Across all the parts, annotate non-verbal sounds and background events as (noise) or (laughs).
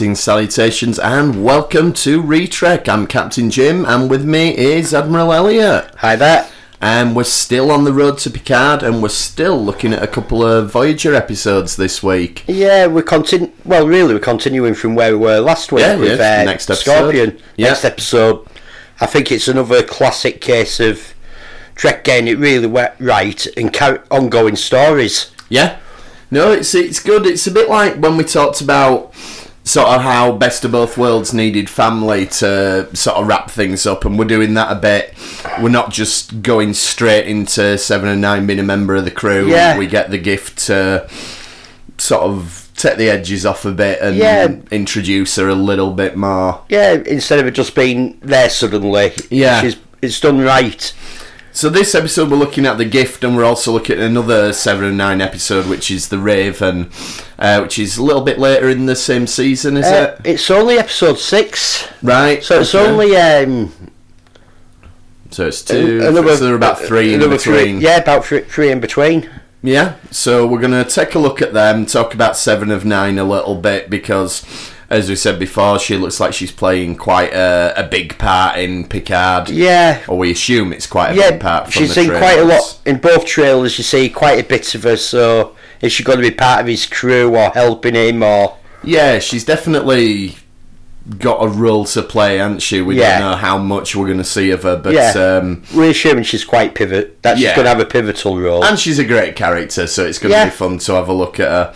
Greetings, salutations, and welcome to Retrek. I'm Captain Jim, and with me is Admiral Elliot. Hi there. And we're still on the road to Picard, and we're still looking at a couple of Voyager episodes this week. Yeah, we're continu- Well, really, we're continuing from where we were last week Yeah, with yeah, uh, next episode. Scorpion. Yeah. Next episode, I think it's another classic case of Trek getting it really right and ongoing stories. Yeah, no, it's it's good. It's a bit like when we talked about sort of how Best of Both Worlds needed family to sort of wrap things up, and we're doing that a bit. We're not just going straight into Seven of Nine being a member of the crew. Yeah. we get the gift to sort of take the edges off a bit and Yeah. introduce her a little bit more. Yeah, instead of it just being there suddenly. Yeah. She's, it's done right. So this episode we're looking at the gift, and we're also looking at another seven of nine episode, which is the Raven, uh, which is a little bit later in the same season, is Uh, it? it's only episode six. Right. So it's okay. only. Um, So it's two. another- so there are about three in between. Three, yeah, about three, three in between. Yeah. So we're gonna take a look at them, talk about Seven of Nine a little bit because, as we said before, she looks like she's playing quite a, a big part in Picard. Yeah. Or we assume it's quite a yeah, big part. From she's seen quite a lot in both trailers. You see quite a bit of her. So is she going to be part of his crew or helping him or? Yeah, she's definitely got a role to play, hasn't she? We Yeah. don't know how much we're going to see of her, but Yeah. um, We're assuming she's quite pivot. That she's Yeah. going to have a pivotal role. and she's a great character, so it's going to be fun to have a look at her.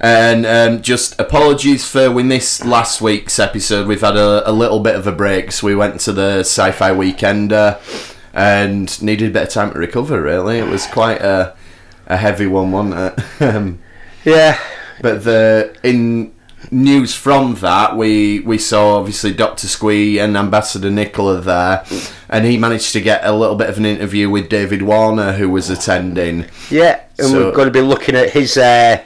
And um, just apologies for we missed last week's episode. We've had a, a little bit of a break, so we went to the sci-fi weekend uh, and needed a bit of time to recover. Really, it was quite a a heavy one, wasn't it? (laughs) Um, yeah, But the in news from that, we we saw obviously Doctor Squee and Ambassador Nicola there, and he managed to get a little bit of an interview with David Warner, who was attending. yeah, and So- we're going to be looking at his uh,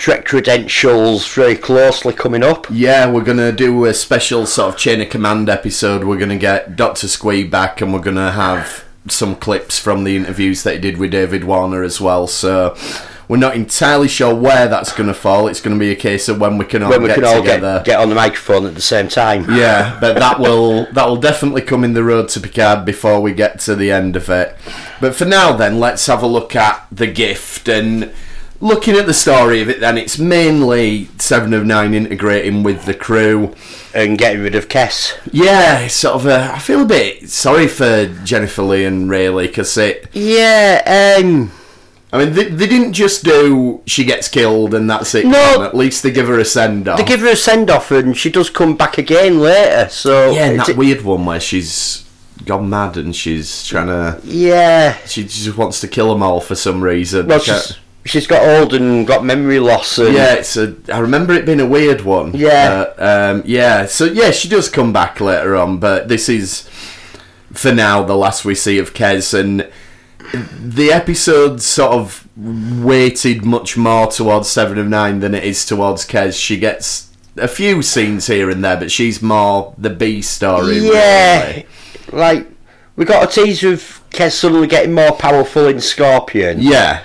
Trek credentials very closely coming up. Yeah, we're gonna do a special sort of chain of command episode. We're gonna get Doctor Squee back, and we're gonna have some clips from the interviews that he did with David Warner as well. So. We're not entirely sure where that's going to fall. It's going to be a case of when we can all When we get can all together. get, get on the microphone at the same time. Yeah, (laughs) but that will that will definitely come in the road to Picard before we get to the end of it. But for now, then let's have a look at the gift and looking at the story of it. Then it's mainly Seven of Nine integrating with the crew. And getting rid of Kes. Yeah, it's sort of a. I feel a bit sorry for Jennifer Lee and Rayleigh because it. Yeah, um, I mean, they, they didn't just do she gets killed and that's it. No. At least they give her a send off. they give her a send off and she does come back again later. So yeah, and it's- that weird one where she's gone mad and she's trying to. yeah, She just wants to kill them all for some reason. Well, Ca- she's, got old and got memory loss. And yeah, it's a. I remember it being a weird one. Yeah. Uh, um, yeah. So yeah, she does come back later on, but this is for now the last we see of Kes, and the episode sort of weighted much more towards Seven of Nine than it is towards Kes. She gets a few scenes here and there, but she's more the B story. yeah, really. like we got a teaser of Kes suddenly getting more powerful in Scorpion, Yeah.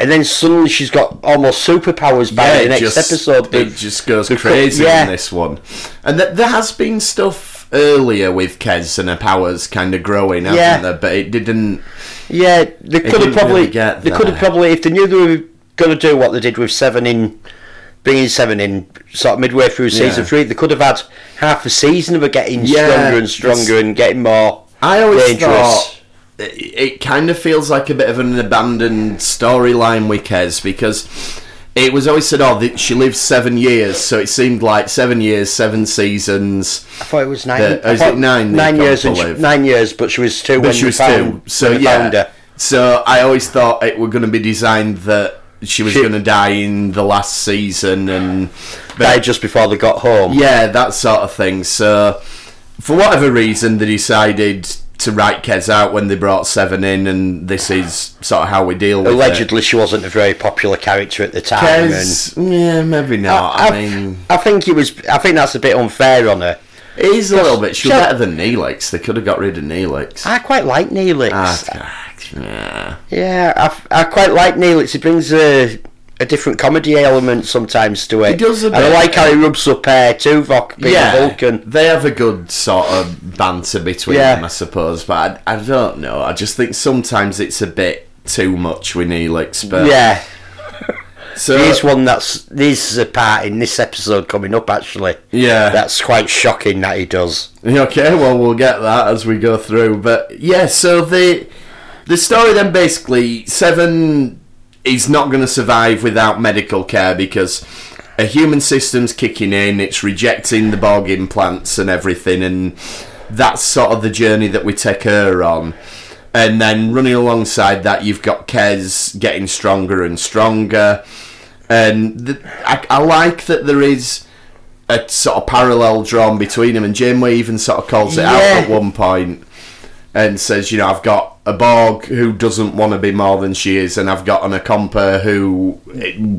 And then suddenly she's got almost superpowers by Yeah, the next just- episode. It just goes crazy yeah. in this one. And th- there has been stuff earlier with Kes and her powers kind of growing, hasn't there? But it didn't. yeah, they could have probably really they could have probably if they knew they were going to do what they did with Seven in. Bringing seven in sort of midway through season Yeah. three, they could have had half a season of her getting stronger and stronger and getting more I always dangerous. thought it, kind of feels like a bit of an abandoned storyline with Kes because it was always said, oh, she lived seven years, so it seemed like seven years, seven seasons. I thought it was nine. I is it nine Nine years. And she, nine years, but she was two But when she was found, two, so yeah. So I always thought it were going to be designed that she was going to die in the last season, and Died just before they got home. yeah, that sort of thing. So for whatever reason, they decided to write Kes out when they brought Seven in, and this is sort of how we deal with Allegedly, she wasn't a very popular character at the time. Yeah, maybe not. I, I, I- mean, I think it was. I think that's a bit unfair on her. it is a little bit. She's better than Neelix. They could have got rid of Neelix. I quite like Neelix. Ah, yeah. yeah, I, I quite like Neelix. He brings a a different comedy element sometimes to it. He does a and I like how he rubs up uh, Tuvok being yeah, Vulcan. they have a good sort of banter between Yeah. them, I suppose. But I, I don't know. I just think sometimes it's a bit too much with Neelix. But Yeah, (laughs) so here's one that's this is a part in this episode coming up actually. yeah, That's quite shocking that he does. Okay, well we'll get that as we go through. But yeah, so the the story then basically Seven is not going to survive without medical care because a human system's kicking in, it's rejecting the Borg implants and everything, and that's sort of the journey that we take her on. And then running alongside that, you've got Kes getting stronger and stronger. And the, I, I like that there is a sort of parallel drawn between them, and Janeway even sort of calls it out at one point and says, you know, I've got a Borg who doesn't want to be more than she is, and I've got an Ocampa who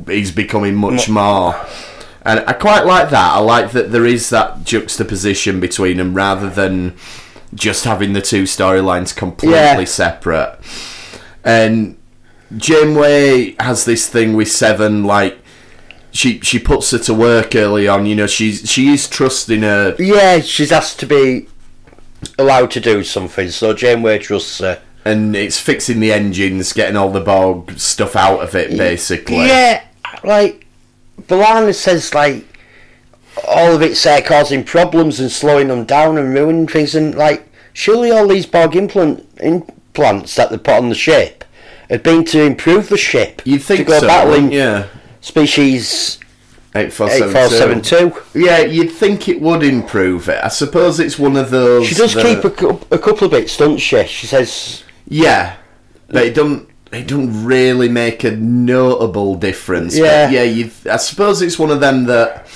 is becoming much more. And I quite like that. I like that there is that juxtaposition between them rather than just having the two storylines completely Yeah. separate. And Janeway has this thing with Seven, like she she puts her to work early on. You know, she's she is trusting her. Yeah, she's asked to be allowed to do something, so Janeway trusts her. And it's fixing the engines, getting all the Borg stuff out of it, basically. Yeah, like B'Elanna says, like all of it's uh, causing problems and slowing them down and ruining things, and like surely all these Borg implant implants that they put on the ship had been to improve the ship. You'd think to go so, battling wouldn't species Eight four eight seven four two. seven two. Yeah, you'd think it would improve it. I suppose it's one of those. She does keep a, a couple of bits, doesn't she? She says, Yeah, but it don't. It don't really make a notable difference. Yeah. but yeah. You. I suppose it's one of them that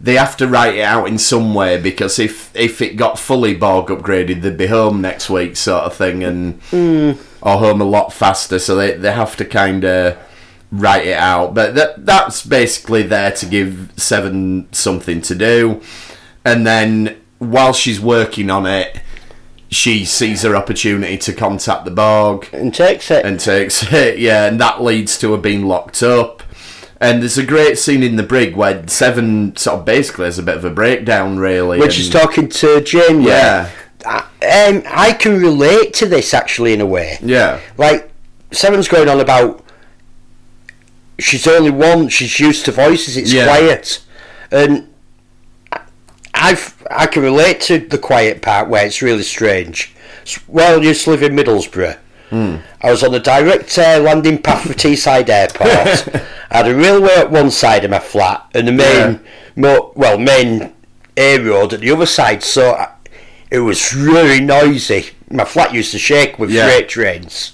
they have to write it out in some way because if if it got fully Borg upgraded, they'd be home next week, sort of thing, and hmm. or home a lot faster. So they they have to kind of write it out. But that that's basically there to give Seven something to do, and then while she's working on it. She sees her opportunity to contact the Borg and takes it. and takes (laughs) it, yeah, and that leads to her being locked up. And there's a great scene in the brig where Seven sort of basically has a bit of a breakdown, really. when and- she's talking to Janeway. Yeah. I, um, I can relate to this actually in a way. Yeah, Like Seven's going on about she's only one. She's used to voices. It's Yeah. quiet, and I've I can relate to the quiet part where it's really strange. Well, I used to live in Middlesbrough. I was on the direct uh, landing path for Teesside Airport. I (laughs) had a railway at one side of my flat and the main, mo- well, main air road at the other side. So I, it was really noisy. My flat used to shake with Yeah. freight trains.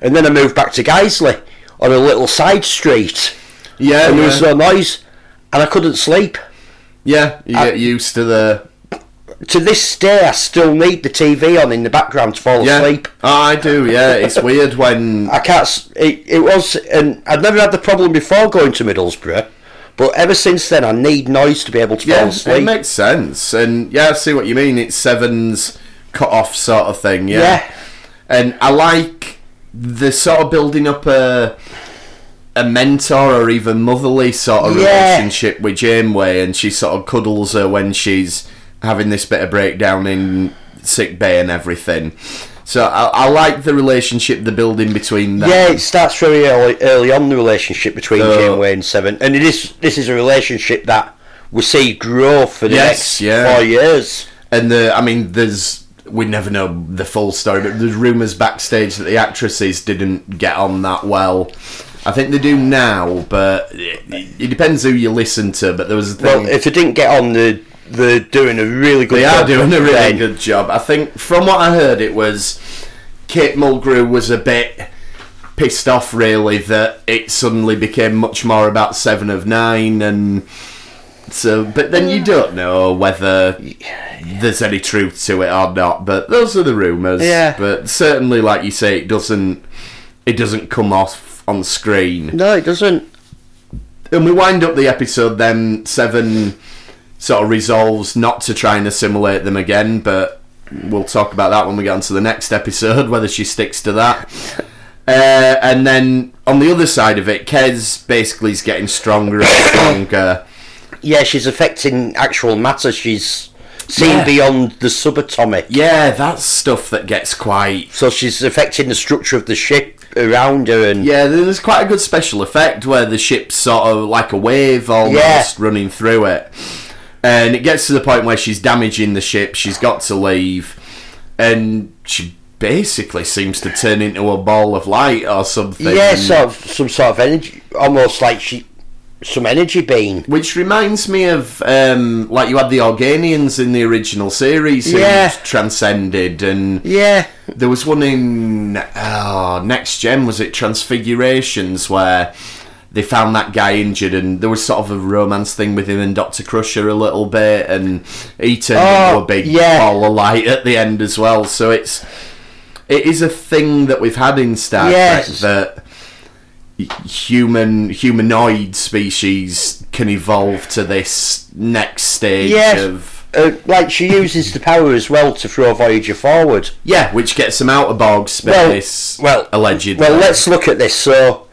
And then I moved back to Guiseley on a little side street, yeah, and there was no noise, and I couldn't sleep. Yeah. You I- get used to the To this day, I still need the TV on in the background to fall yeah. asleep. Oh, I do. Yeah, it's (laughs) weird when I can't. It, it was, and I'd never had the problem before going to Middlesbrough, but ever since then, I need noise to be able to fall yeah, it asleep. makes sense. And yeah, I see what you mean. It's Seven's cut off sort of thing. Yeah. Yeah. and I like the sort of building up a a mentor or even motherly sort of Yeah. relationship with Janeway, and she sort of cuddles her when she's having this bit of breakdown in sick bay and everything. So I, I like the relationship they're building between them. yeah, it starts very early, early on the relationship between So- Janeway and Seven, and it is. This is a relationship that we see grow for the Yes, next yeah. four years. And the, I mean, there's we never know the full story, but there's rumours backstage that the actresses didn't get on that well. I think they do now, but it, it depends who you listen to. But there was a thing. Well, if they didn't get on, they're, they're doing a really good. they are job doing a really then. good job. I think from what I heard, it was Kate Mulgrew was a bit pissed off, really, that it suddenly became much more about Seven of Nine, and so. But then you mm. don't know whether there's any truth to it or not. But those are the rumours. Yeah. But certainly, like you say, it doesn't. It doesn't come off on screen. No, it doesn't. And we wind up the episode then Seven sort of resolves not to try and assimilate them again, but we'll talk about that when we get on to the next episode, (laughs) whether she sticks to that. (laughs) Uh, and then on the other side of it, Kes basically is getting stronger and (coughs) stronger. Yeah, she's affecting actual matter. She's seen Yeah. beyond the subatomic. Yeah, that's stuff that gets quite. So she's affecting the structure of the ship around her, and Yeah, there's quite a good special effect where the ship's sort of like a wave almost Yeah. running through it. And it gets to the point where she's damaging the ship, she's got to leave, and she basically seems to turn into a ball of light or something. yeah, sort of some sort of energy, almost like she some energy being. Which reminds me of um, like you had the Organians in the original series who Yeah. transcended, and Yeah, there was one in oh, Next Gen was it Transfigurations where they found that guy injured, and there was sort of a romance thing with him and Doctor Crusher a little bit, and he turned Oh, into a big yeah. ball of light at the end as well. So it's it is a thing that we've had in Star Yes. Trek that human humanoid species can evolve to this next stage Yes. of uh, like she uses the power as well to throw Voyager forward. yeah, which gets them out of Borg space. well, allegedly. Well, let's look at this. So,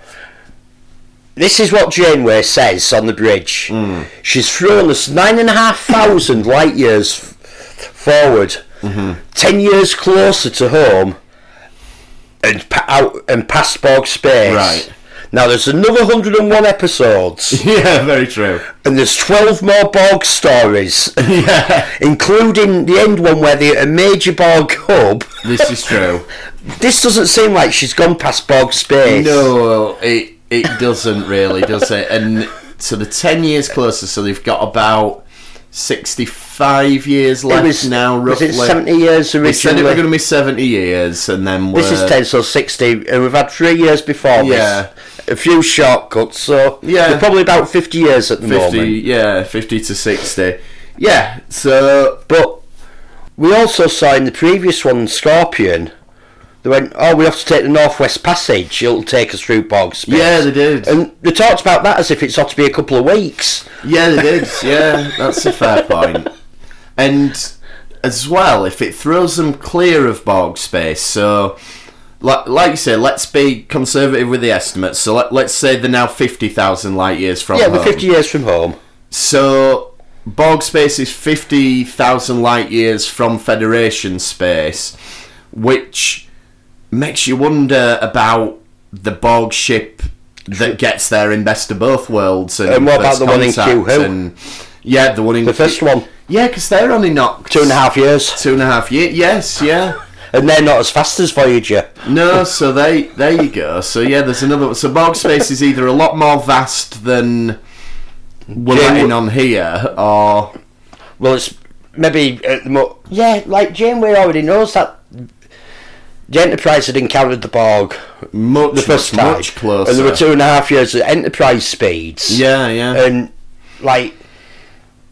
this is what Janeway says on the bridge. Hmm. She's thrown us nine and a half thousand (laughs) light years forward, Mm-hmm. ten years closer to home, and pa- out and past Borg space. Right. Now there's another 101 episodes, (laughs) yeah, very true. and there's 12 more Borg stories, (laughs) Yeah, including the end one where they're a major Borg hub. this is true. (laughs) This doesn't seem like she's gone past Borg space. No, it it doesn't really, does it? And so the ten years closer, so they've got about sixty-five years It left was now, was roughly. it 70 years They said it originally? were going to be seventy years, and then we're, This is 10, so 60, and we've had three years before Yeah. this. A few shortcuts, so Yeah. probably about 50 years at the fifty, moment. yeah, fifty to sixty. Yeah, so But we also saw in the previous one, Scorpion, they went, oh, we have to take the Northwest Passage, it'll take us through Borg space. yeah, they did. And they talked about that as if it's ought to be a couple of weeks. Yeah, they did. (laughs) Yeah, that's a fair point. And as well, if it throws them clear of Borg space, so like, like you say, let's be conservative with the estimates. So let, let's say they're now fifty thousand light years from yeah, home. we're 50 years from home. So Borg space is fifty thousand light years from Federation space, which makes you wonder about the Borg ship that gets there in Best of Both Worlds. And, And what about the one in Q Who? Yeah, the one in The first one, Yeah, because they're only not two and a half years. two and a half years. Yes, yeah. And they're not as fast as Voyager. No, so they there you go. So yeah, there's another. So Borg space is either a lot more vast than we're Yeah, letting on here, or Well, it's maybe at the mo- yeah, like Janeway already knows that the Enterprise had encountered the Borg much the first much, time, much closer. and there were two and a half years at Enterprise speeds. Yeah, yeah. and like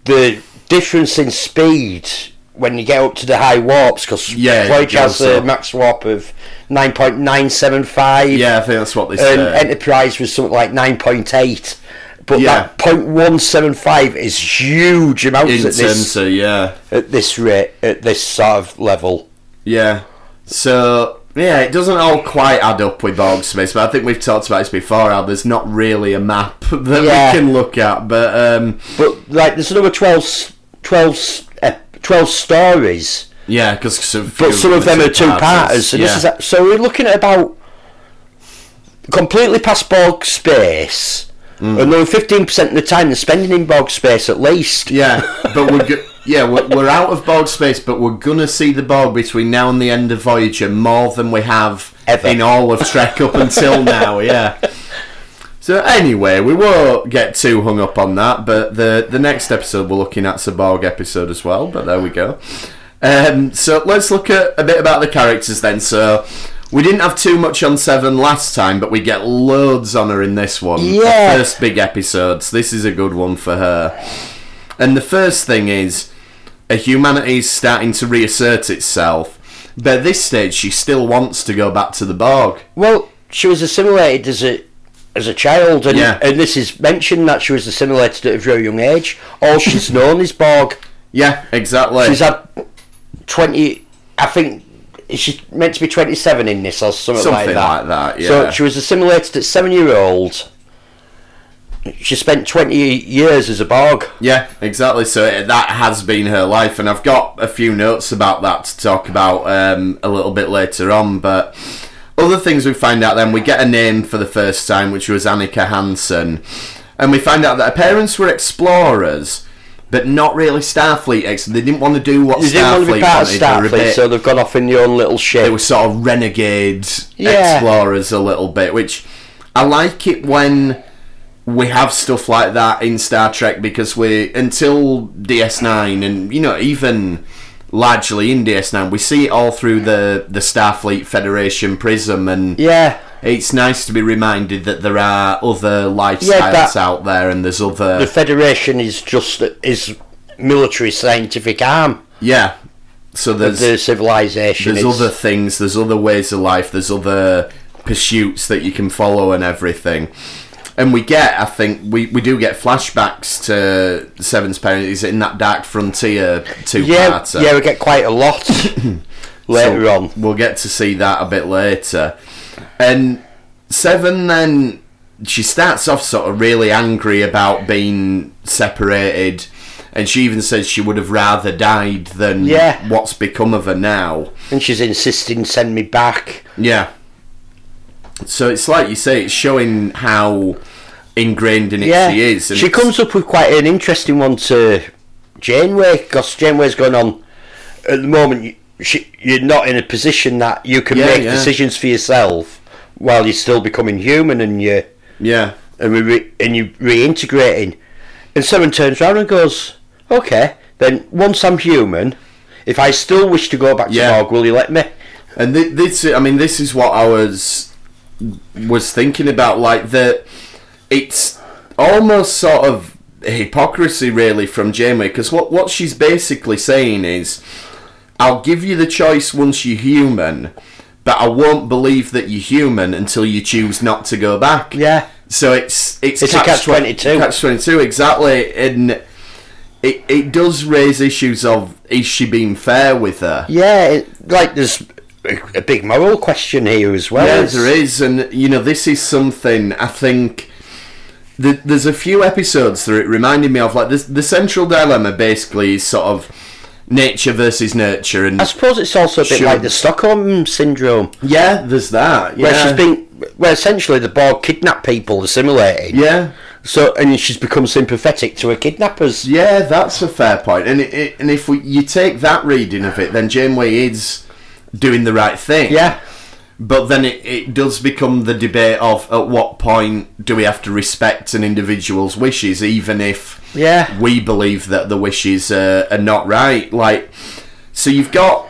the difference in speed when you get up to the high warps, because Yeah, Voyager has a up. max warp of nine point nine seven five. yeah, I think that's what they and said. Enterprise was something like nine point eight. But Yeah. that point one seven five is huge amounts in at this terms of yeah, at this rate at this sort of level. yeah. So yeah, it doesn't all quite add up with space, but I think we've talked about this before. How there's not really a map (laughs) that Yeah. we can look at, but um, But like, there's another 12, 12, uh, 12 stories, yeah, because but some of them are two parters. So, this is a- so we're looking at about completely past Borg space. Mm. Another fifteen percent of the time they're spending in Borg space at least. Yeah, (laughs) but we're go- yeah we're, we're out of Borg space, but we're gonna see the Borg between now and the end of Voyager more than we have Ever. in all of Trek up until now. Yeah. (laughs) So anyway, we won't get too hung up on that, but the the next episode we're looking at's a Borg episode as well. But there we go. Um, so let's look at a bit about the characters then. So. We didn't have too much on Seven last time, but we get loads on her in this one. The Yeah. first big episodes. This is a good one for her. And the first thing is, a humanity is starting to reassert itself. But at this stage, she still wants to go back to the Borg. Well, she was assimilated as a as a child, and Yeah. and this is mentioned that she was assimilated at a very young age. All she's (laughs) known is Borg. Yeah, exactly. She's had twenty. I think she's meant to be 27 in this or something, like Something that? like that, yeah. So she was assimilated at seven year old. She spent 20 years as a Borg. Yeah, exactly. So it, that has been her life, and I've got a few notes about that to talk about um, a little bit later on. But other things we find out then, we get a name for the first time, which was Annika Hansen, and we find out that her parents were explorers, but not really Starfleet. Ex- they didn't want to do what They didn't want to Starfleet part wanted. They Starfleet, bit- so they've gone off in their own little ship. they were sort of renegade Yeah. explorers a little bit, which I like it when we have stuff like that in Star Trek because we until DS9 and you know even largely in DS9 we see it all through the the Starfleet Federation prism and yeah. it's nice to be reminded that there are other lifestyles Yeah, that- out there and there's other The Federation is just is military scientific arm yeah so there's the civilization. there's It's- other things there's other ways of life there's other pursuits that you can follow and everything and we get i think we, we do get flashbacks to seven's parents in that dark frontier two yeah, yeah, we get quite a lot (coughs) later So on. we'll get to see that a bit later and seven then she starts off sort of really angry about being separated and she even says she would have rather died than Yeah. what's become of her now And she's insisting, send me back. Yeah. So it's like you say, it's showing how ingrained in it Yeah, she is. she comes up with quite an interesting one to Janeway because Janeway's going on at the moment. She, you're not in a position that you can Yeah, make yeah. decisions for yourself while you're still becoming human and you Yeah. and we re, and you reintegrating. And someone turns around and goes, "Okay, then once I'm human, if I still wish to go back to Yeah. Will you let me?" And thi- this, I mean, this is what I was was thinking about. Like that, it's almost sort of hypocrisy, really, from Janeway, because what what she's basically saying is, "I'll give you the choice once you're human." But I won't believe that you're human until you choose not to go back. Yeah. So it's it's, It's a catch-22. Catch twenty two exactly, and it it does raise issues of is she being fair with her? Yeah, it, like there's a, big moral question here as well. Yeah, there is, and you know this is something I think. th there's a few episodes that it reminded me of, like this, the central dilemma basically is sort of nature versus nurture, and I suppose it's also a bit Should- like the Stockholm syndrome, yeah, there's that. Yeah, where she's been, where essentially the Borg kidnap people, assimilating. yeah, So and she's become sympathetic to her kidnappers. Yeah, that's a fair point. And it, it, and if we you take that reading of it, then Janeway is doing the right thing. Yeah. But then it, it does become the debate of at what point do we have to respect an individual's wishes, even if Yeah. we believe that the wishes are, are not right. Like, so you've got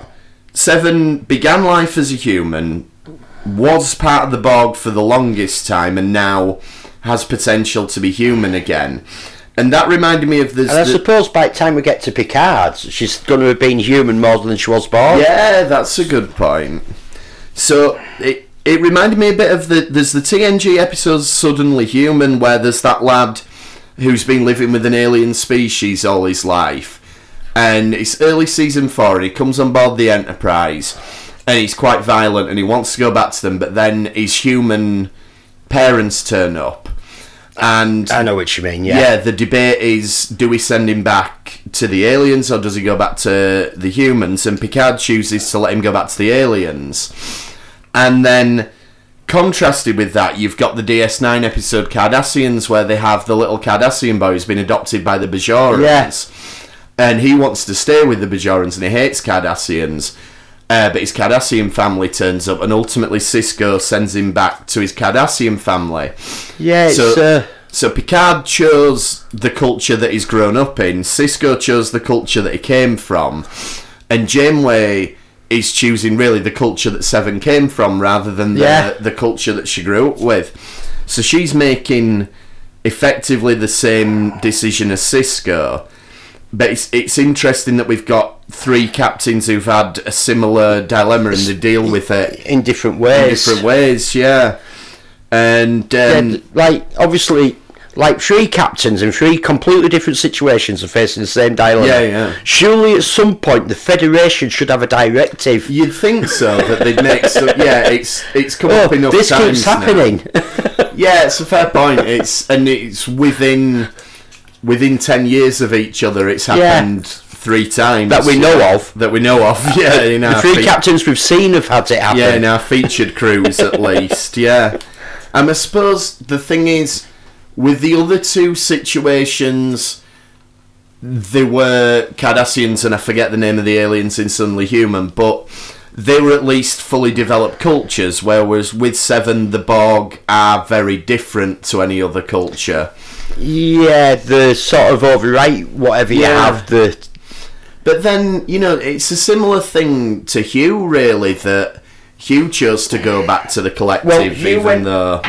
Seven began life as a human, was part of the Borg for the longest time, and now has potential to be human again. And that reminded me of this. And I the- suppose by the time we get to Picard, she's going to have been human more than she was born. Yeah, that's a good point. So it it reminded me a bit of the there's the TNG episode Suddenly Human where there's that lad who's been living with an alien species all his life. And it's early season four and he comes on board the Enterprise and he's quite violent and he wants to go back to them but then his human parents turn up. And I know what you mean. Yeah. yeah, the debate is do we send him back to the aliens or does he go back to the humans? And Picard chooses to let him go back to the aliens. And then, contrasted with that, you've got the DS9 episode Cardassians, where they have the little Cardassian boy who's been adopted by the Bajorans. Yeah. And he wants to stay with the Bajorans and he hates Cardassians. Uh, but his Cardassian family turns up, and ultimately Sisko sends him back to his Cardassian family. Yeah. It's, So, uh, so Picard chose the culture that he's grown up in. Sisko chose the culture that he came from, and Janeway is choosing really the culture that Seven came from rather than the Yeah. the culture that she grew up with. So she's making effectively the same decision as Sisko. But it's, it's interesting that we've got three captains who've had a similar dilemma and they deal with it in different in ways. different ways, yeah. And um, th- like obviously like three captains in three completely different situations are facing the same dilemma. Yeah, yeah. Surely at some point the Federation should have a directive. You'd think so that they'd make so. Yeah, it's it's come Oh, up enough this times keeps now. happening. (laughs) Yeah, it's a fair point. It's and it's within within ten years of each other. It's Yeah. Three times That we know of. That we know of. (laughs) Yeah, in the three fe- captains we've seen have had it happen. yeah, in our featured crews at (laughs) least. Yeah, and I suppose the thing is with the other two situations. They were Cardassians, and I forget the name of the aliens in Suddenly Human, but they were at least fully developed cultures. Whereas with Seven, the Borg are very different to any other culture. Yeah, the sort of overwrite whatever you Yeah. have. The But then, you know, it's a similar thing to Hugh, really, that Hugh chose to go back to the collective, Well, even went- though.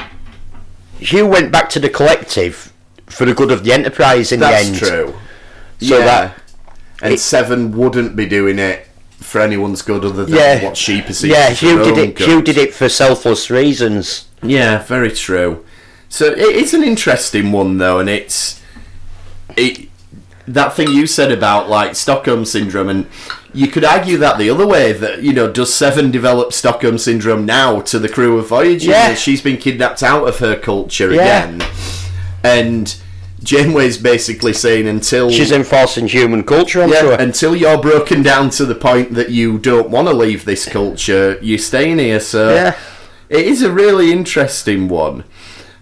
Hugh went back to the collective for the good of the Enterprise in That's the end. true. So yeah. that- And it- Seven wouldn't be doing it for anyone's good other than Yeah, what she perceives yeah. Hugh did it. good. Hugh did it for selfless reasons. Yeah, very true. So it, it's an interesting one though, and it's it that thing you said about like Stockholm syndrome, and you could argue that the other way that you know does Seven develop Stockholm syndrome now to the crew of Voyager? Yeah. she's been kidnapped out of her culture Yeah. again, and Janeway's basically saying until She's enforcing human culture onto yeah, her. until you're broken down to the point that you don't want to leave this culture, you're staying here. So Yeah. it is a really interesting one,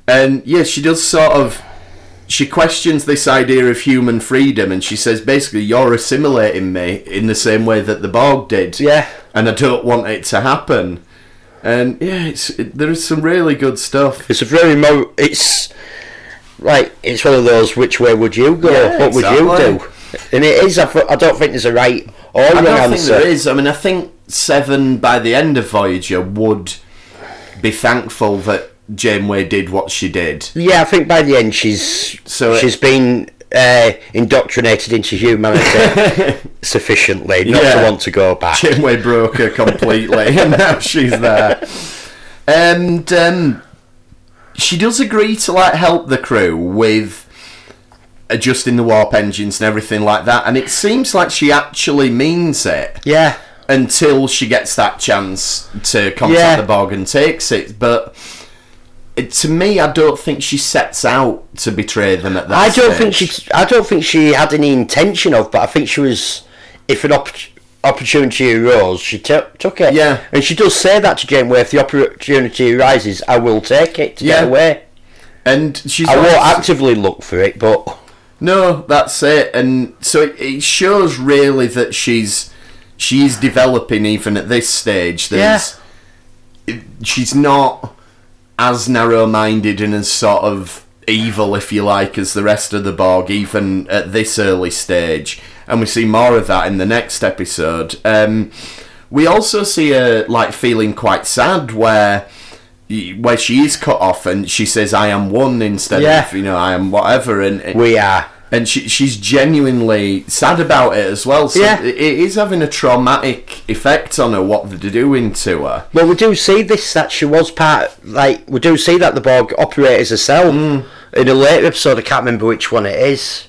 and yeah, she does sort of. She questions this idea of human freedom, and she says basically, "You're assimilating me in the same way that the Borg did." Yeah. and I don't want it to happen. And yeah, it's it, there is some really good stuff. It's a very mo. It's like it's one of those. Which way would you go? Yeah, what would you do? And it is. I don't think there's a right or I wrong don't think answer. there is. I mean, I think Seven by the end of Voyager would be thankful that Janeway did what she did. Yeah, I think by the end she's So it- she's been uh, indoctrinated into humanity (laughs) sufficiently not to want to go back. Janeway broke her completely, (laughs) and now she's there. And um, she does agree to like help the crew with adjusting the warp engines and everything like that. And it seems like she actually means it. Yeah, until she gets that chance to contact Yeah. the Borg and takes it. But it, to me, I don't think she sets out to betray them at that. I don't think she. I don't think she had any intention of, but I think she was. If an opp- opportunity arose, she took took it. Yeah. and she does say that to Janeway. If the opportunity arises, I will take it to Yeah. get away. and she's I won't actively look for it, but No, that's it. And so it, it shows really that she's she's developing even at this stage. There's, it- she's not as narrow-minded and as sort of evil, if you like, as the rest of the Borg, even at this early stage. And we see more of that in the next episode. Um, we also see her like feeling quite sad, where where she is cut off, and she says, "I am one" instead Yeah. of you know, "I am whatever." And we are. And she, she's genuinely sad about it as well. So Yeah. it is having a traumatic effect on her what they're doing to her. Well, we do see this that she was part. Like we do see that the Borg operate as a cell Mm. in a later episode. I can't remember which one it is,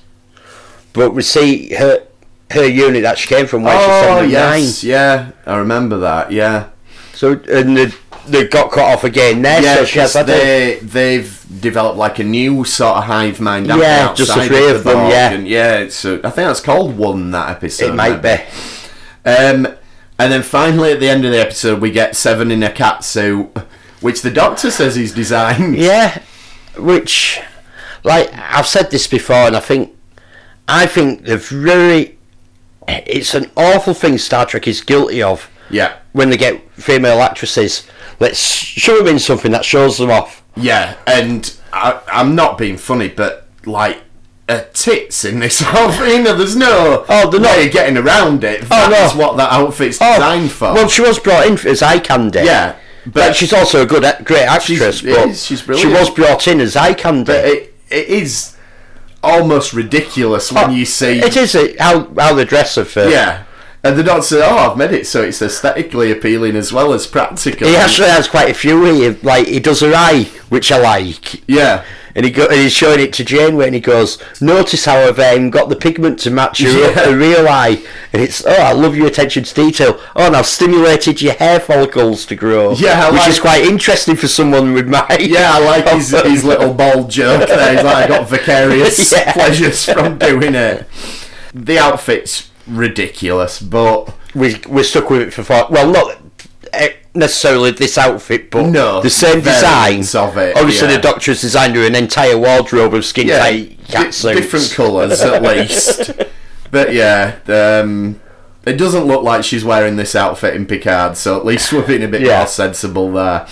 but we see her her unit that she came from. Where she's oh seven yes, yeah, I remember that. Yeah, So and they, they got cut off again there. yeah. so she has because had a- they they've developed like a new sort of hive mind. Yeah, just the three of them, yeah. and yeah. It's a, I think that's called one that episode. it might maybe. be. Um, and then finally at the end of the episode, we get Seven in a cat suit, which the Doctor says he's designed. (laughs) Yeah, which, like I've said this before, and I think, I think the very, it's an awful thing Star Trek is guilty of Yeah. when they get female actresses. Let's show them in something that shows them off. Yeah, and I, I'm not being funny, but like uh, tits in this (laughs) outfit. You know, there's no Oh, they're not- way of getting around it. Oh, That's no. what that outfit's Oh, designed for. Well, she was brought in as eye candy. Yeah, but but- she's also a good, great actress. She's- but is, she's brilliant. she was brought in as eye candy. but it, it is almost ridiculous when Oh, you see. it is uh, how how they dress her for. Yeah, And the doctor said, "Oh, I've made it so it's aesthetically appealing as well as practical." He actually has quite a few. He like he does her eye, which I like. yeah, And he go, and he's showing it to Janeway, and he goes, "Notice how I've um, got the pigment to match your, Yeah. real eye." And it's, "Oh, I love your attention to detail." Oh, and I've stimulated your hair follicles to grow. Yeah, I which is quite interesting for someone with my. (laughs) yeah, I like his, (laughs) his little bald joke there. He's like, "I got (laughs) vicarious Yeah. pleasures from doing it." The outfit's ridiculous, but we we're stuck with it for far. Well, not eh, necessarily this outfit, but No, the same design. of it, Obviously, yeah. the Doctor has designed her an entire wardrobe of skin yeah, tight cat suits. different colours at (laughs) least. But yeah, um, it doesn't look like she's wearing this outfit in Picard, so at least we're being a bit Yeah. more sensible there.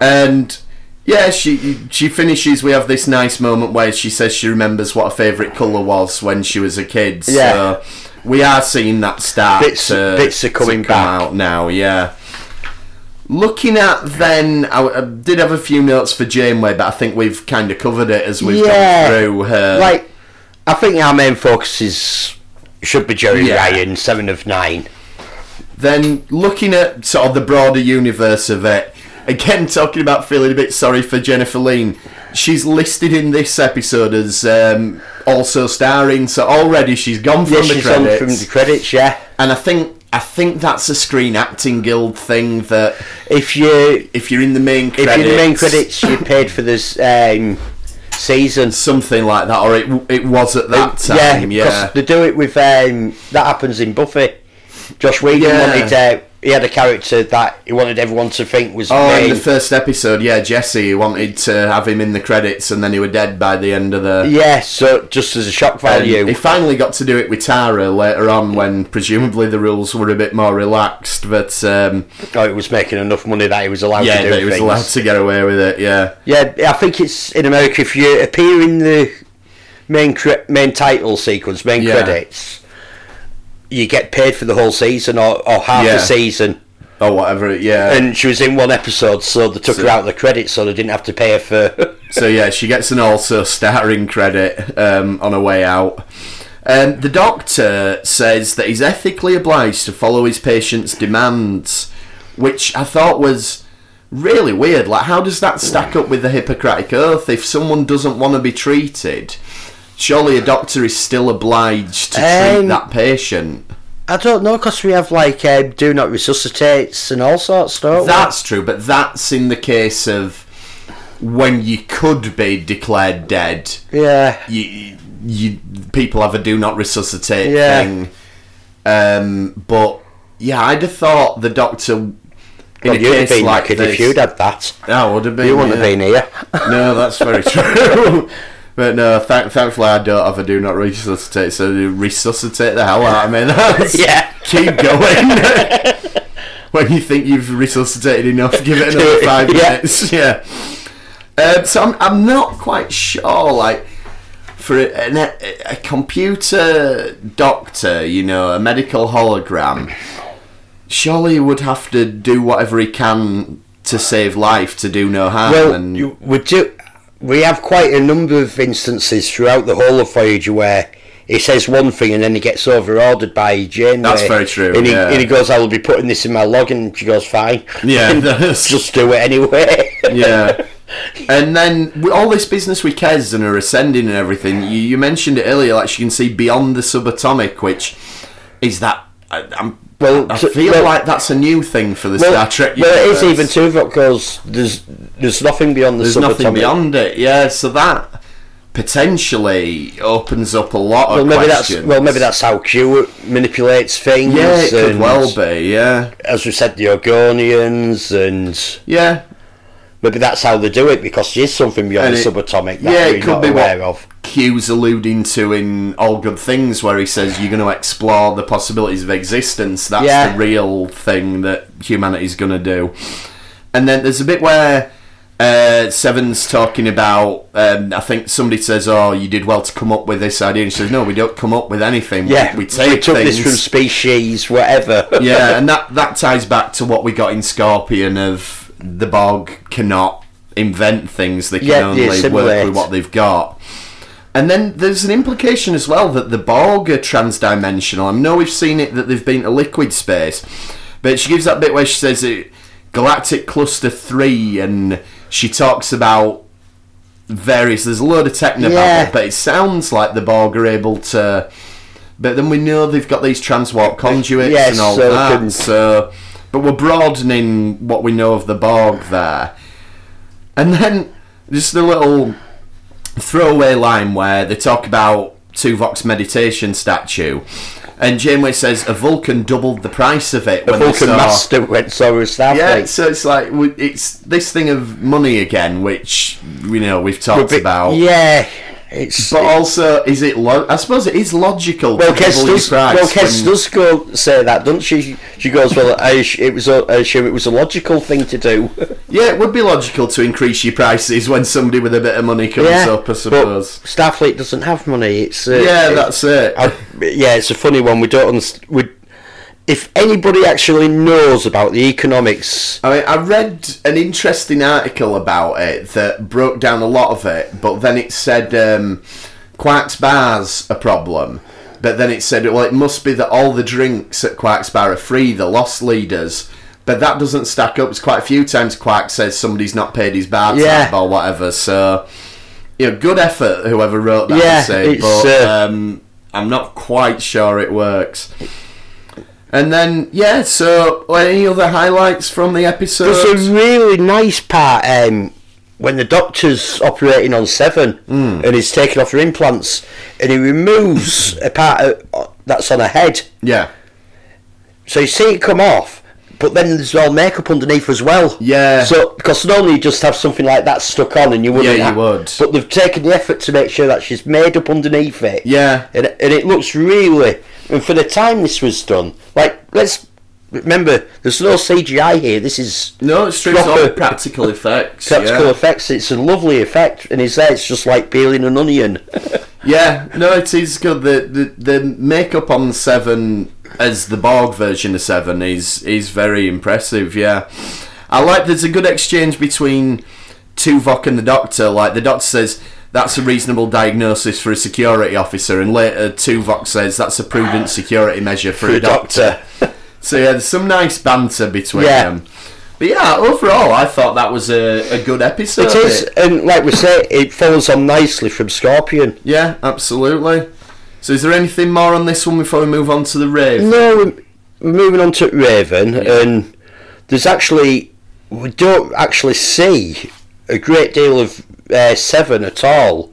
And yeah, she she finishes. We have this nice moment where she says she remembers what her favourite colour was when she was a kid. Yeah. So we are seeing that start. Bits- to, bits are coming back. out now. Yeah. Looking at then, I, I did have a few notes for Janeway, but I think we've kind of covered it as we've Yeah. gone through her. Like, I think our main focus is should be Jeri Yeah. Ryan, seven of nine. then looking at sort of the broader universe of it, again (laughs) talking about feeling a bit sorry for Jennifer Lien. She's listed in this episode as um, also starring, so already she's gone from Yeah, the she's credits. from the credits. Yeah, and I think I think that's a Screen Acting Guild thing that if you if you're in the main credits, if you're in the main credits, you paid for this um, season. something like that, or it it was at that time, yeah, yeah. they do it with um, that happens in Buffy. Joss Whedon Yeah. wanted uh, he had a character that he wanted everyone to think was Oh, in the first episode, yeah, Jesse wanted to have him in the credits, and then he were dead by the end of the. yeah, so just as a shock And value. he finally got to do it with Tara later on when presumably the rules were a bit more relaxed, but um, oh, it was making enough money that he was allowed yeah, to do that he was things. allowed to get away with it. Yeah, Yeah, I think it's in America. If you appear in the main cre- main title sequence, main Yeah. credits, you get paid for the whole season or, or half Yeah. a season. or whatever. Yeah, And she was in one episode, so they took So- her out of the credits, so they didn't have to pay her for. (laughs) so yeah, she gets an also starring credit um, on her way out. Um, the doctor says that he's ethically obliged to follow his patient's demands, which I thought was really weird. Like, how does that stack up with the Hippocratic Oath? If someone doesn't want to be treated, surely a doctor is still obliged to treat Um, that patient. I don't know, because we have like um, do not resuscitates and all sorts, don't we? That's true, but that's in the case of when you could be declared dead. Yeah, you, you people have a do not resuscitate Yeah. thing. Um, but yeah, I'd have thought the doctor in well, a you'd have case been like like this, if you'd had that. I would have been. You wouldn't yeah. have been here. No, that's very (laughs) true. But no, thank, thankfully I don't have a do not resuscitate, so they resuscitate the hell out of me. (laughs) That's, Yeah. keep going. (laughs) when you think you've resuscitated enough, give it another (laughs) five Yeah. minutes. Yeah. Um, so I'm, I'm not quite sure, like, for a, an, a computer doctor, you know, a medical hologram, surely he would have to do whatever he can to save life, to do no harm. Well, and you, we do. We have quite a number of instances throughout the whole of Voyager where he says one thing and then he gets over-ordered by Janeway. That's very true, And he, yeah. and he goes, "I will be putting this in my log," and she goes, "Fine." Yeah, (laughs) just do it anyway. yeah. (laughs) And then all this business with Kes and her ascending and everything, you, you mentioned it earlier, like she can see beyond the subatomic, which is that. I, I'm, Well, I feel well- like that's a new thing for the well, Star Trek. well, it is even too because there's there's nothing beyond the There's nothing beyond it, yeah. So that potentially opens up a lot Well, of maybe questions. that's well, maybe that's how Q manipulates things. yeah, it could well be, yeah, As we said, the Organians, and yeah. Maybe that's how they do it because there is something beyond the subatomic that yeah, we're it could not be what- aware of. Q's alluding to in All Good Things, where he says you're going to explore the possibilities of existence. That's Yeah. the real thing that humanity's going to do. And then there's a bit where uh, Seven's talking about. Um, I think somebody says, "Oh, you did well to come up with this idea." And she says, "No, we don't come up with anything. Yeah, we, take took things." this from species, whatever. yeah, and (laughs) that that ties back to what we got in Scorpion of the Borg cannot invent things; they can Yeah, only work with what they've got. And then there's an implication as well that the Borg are transdimensional. I know we've seen it that they've been to liquid space, but she gives that bit where she says it, Galactic Cluster 3 and she talks about various. There's a load of techno Yeah. but it sounds like the Borg are able to. But then we know they've got these transwarp conduits and all so that. can- So, but we're broadening what we know of the Borg there. And then just a little throwaway line where they talk about Tuvok's meditation statue. And Janeway says a Vulcan doubled the price of it The when they Vulcan saw- Master went a Starfleet. yeah, so it's like it's this thing of money again, which you know we've talked But- about. Yeah, it's. But also, is it? Lo- I suppose it is logical. well, to Kes does. Well, Kes does go say that, doesn't she? She goes, "Well, I, it was. A, I assume it was a logical thing to do." (laughs) Yeah, it would be logical to increase your prices when somebody with a bit of money comes yeah, up. I suppose. Starfleet doesn't have money. It's. Uh, yeah, it- that's it. I, yeah, it's a funny one. We don't. Underst- we, if anybody actually knows about the economics, I mean, I read an interesting article about it that broke down a lot of it, but then it said um, Quark's Bar's a problem. But then it said, well, it must be that all the drinks at Quark's Bar are free, the lost leaders. But that doesn't stack up. It's quite a few times Quark says somebody's not paid his bar tab or whatever. So, you know, good effort, whoever wrote that. Yeah, I say, it's, but uh, um, I'm not quite sure it works. And then, yeah, so any other highlights from the episode? there's a really nice part um, when the doctor's operating on Seven Hmm. and he's taking off her implants and he removes a part of, that's on her head. Yeah. So you see it come off, but then there's all makeup underneath as well. Yeah. So because normally you just have something like that stuck on and you wouldn't. Yeah, you ha- would. But they've taken the effort to make sure that she's made up underneath it. Yeah. And, and it looks really. And for the time this was done, like let's remember, there's no CGI here. This is No, it's true. It's all practical effects. practical yeah. effects. It's a lovely effect, and it's there. It's just like peeling an onion. (laughs) Yeah, no, it is good. The, the the makeup on Seven as the Borg version of Seven is is very impressive. Yeah, I like. There's a good exchange between Tuvok and the Doctor. Like the Doctor says. That's a reasonable diagnosis for a security officer, and later Tuvok says that's a prudent security measure for, For a doctor. doctor. (laughs) so yeah, there's some nice banter between Yeah. them. But yeah, overall, I thought that was a, a good episode. it is, and like we say, it follows on nicely from Scorpion. Yeah, absolutely. So, is there anything more on this one before we move on to the Raven? No, we're- we're moving on to Raven, and there's actually we don't actually see a great deal of uh, Seven at all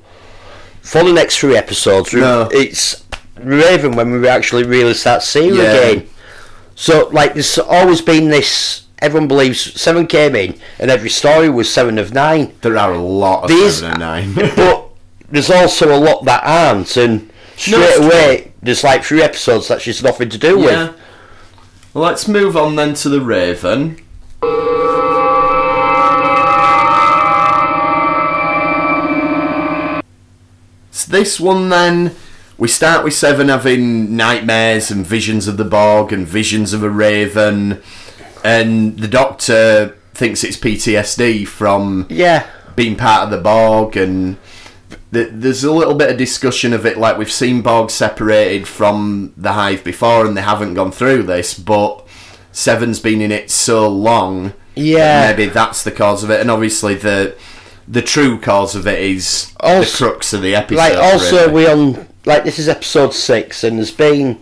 for the next three episodes. No. It's Raven when we actually really start seeing Yeah. again. So, like, there's always been this. Everyone believes Seven came in, and every story was Seven of Nine. There are a lot of These- seven and nine. (laughs) but there's also a lot that aren't, and straight No, away there's like three episodes that she's nothing to do yeah. with. Well, let's move on then to the Raven. This one then, we start with Seven having nightmares and visions of the Borg and visions of a Raven, and the Doctor thinks it's PTSD from Yeah. being part of the Borg and th- there's a little bit of discussion of it like we've seen Borg separated from the hive before and they haven't gone through this but Seven's been in it so long Yeah. that maybe that's the cause of it and obviously the the true cause of it is Also- the crux of the episode Like also really. we on like this is episode six and there's been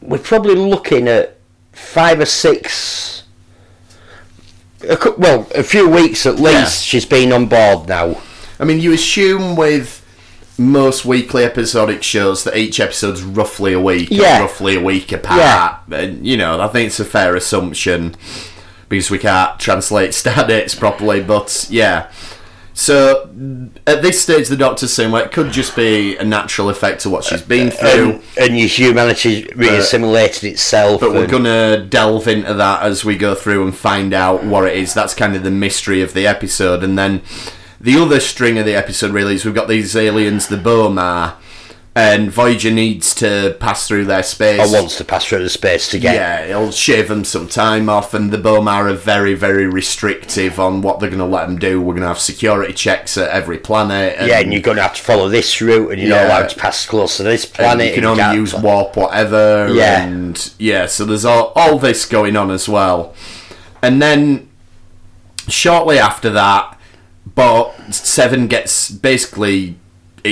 we're probably looking at five or six a, well a few weeks at least Yeah. she's been on board now I mean you assume with most weekly episodic shows that each episode's roughly a week, or Yeah. roughly a week apart. And you know, I think it's a fair assumption because we can't translate (laughs) star dates properly. But yeah, so at this stage, the doctor's saying well, it could just be a natural effect of what she's been uh, through. and, and your humanity reassimilated uh, itself But we're gonna delve into that as we go through and find out what it is. That's kind of the mystery of the episode, and then the other string of the episode really is we've got these aliens, the B'omar, and Voyager needs to pass through their space. Or wants to pass through the space to get. Yeah, it'll shave them some time off, and the B'omar are very, very restrictive on what they're going to let them do. We're going to have security checks at every planet. And, Yeah, and you're going to have to follow this route, and you're Yeah. not allowed to pass close to this planet. you can only use warp whatever. Yeah. and yeah, so there's all, all this going on as well. And then shortly after that, but Seven gets basically